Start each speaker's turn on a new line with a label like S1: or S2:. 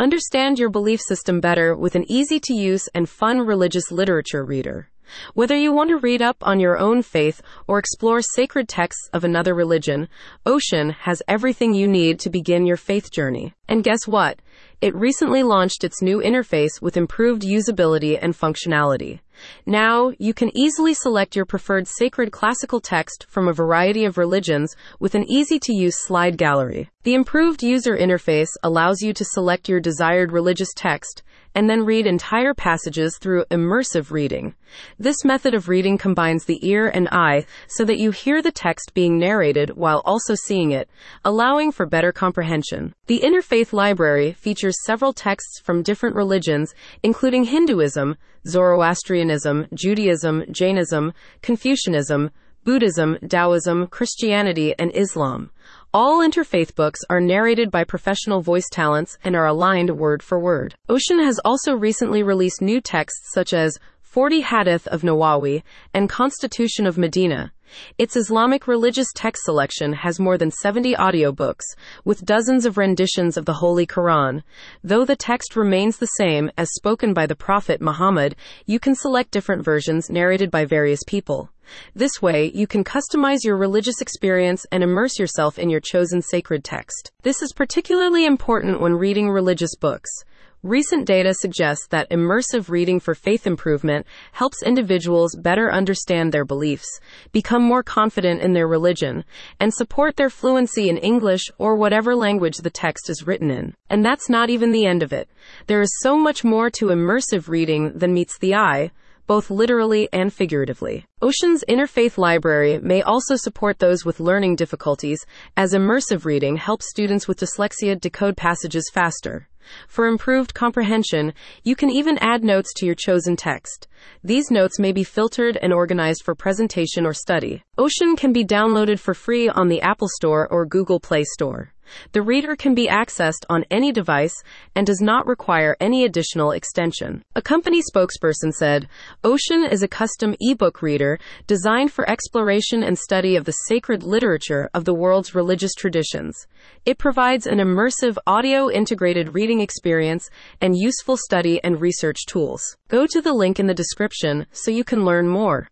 S1: Understand your belief system better with an easy to use and fun religious literature reader. Whether you want to read up on your own faith or explore sacred texts of another religion, Ocean has everything you need to begin your faith journey. And guess what? It recently launched its new interface with improved usability and functionality. Now, you can easily select your preferred sacred classical text from a variety of religions with an easy to use slide gallery. The improved user interface allows you to select your desired religious text and then read entire passages through immersive reading. This method of reading combines the ear and eye so that you hear the text being narrated while also seeing it, allowing for better comprehension. The Interfaith Library features several texts from different religions, including Hinduism, Zoroastrianism, Judaism, Jainism, Confucianism, Buddhism, Taoism, Christianity, and Islam. All interfaith books are narrated by professional voice talents and are aligned word for word. Ocean has also recently released new texts such as 40 Hadith of Nawawi and Constitution of Medina. Its Islamic religious text selection has more than 70 audiobooks, with dozens of renditions of the Holy Quran. Though the text remains the same as spoken by the Prophet Muhammad, you can select different versions narrated by various people. This way, you can customize your religious experience and immerse yourself in your chosen sacred text. This is particularly important when reading religious books. Recent data suggests that immersive reading for faith improvement helps individuals better understand their beliefs, become more confident in their religion, and support their fluency in English or whatever language the text is written in. And that's not even the end of it. There is so much more to immersive reading than meets the eye both literally and figuratively. Ocean's Interfaith Library may also support those with learning difficulties, as immersive reading helps students with dyslexia decode passages faster. For improved comprehension, you can even add notes to your chosen text. These notes may be filtered and organized for presentation or study. Ocean can be downloaded for free on the Apple Store or Google Play Store. The reader can be accessed on any device and does not require any additional extension. A company spokesperson said, Ocean is a custom ebook reader designed for exploration and study of the sacred literature of the world's religious traditions. It provides an immersive audio integrated reading experience and useful study and research tools. Go to the link in the description so you can learn more.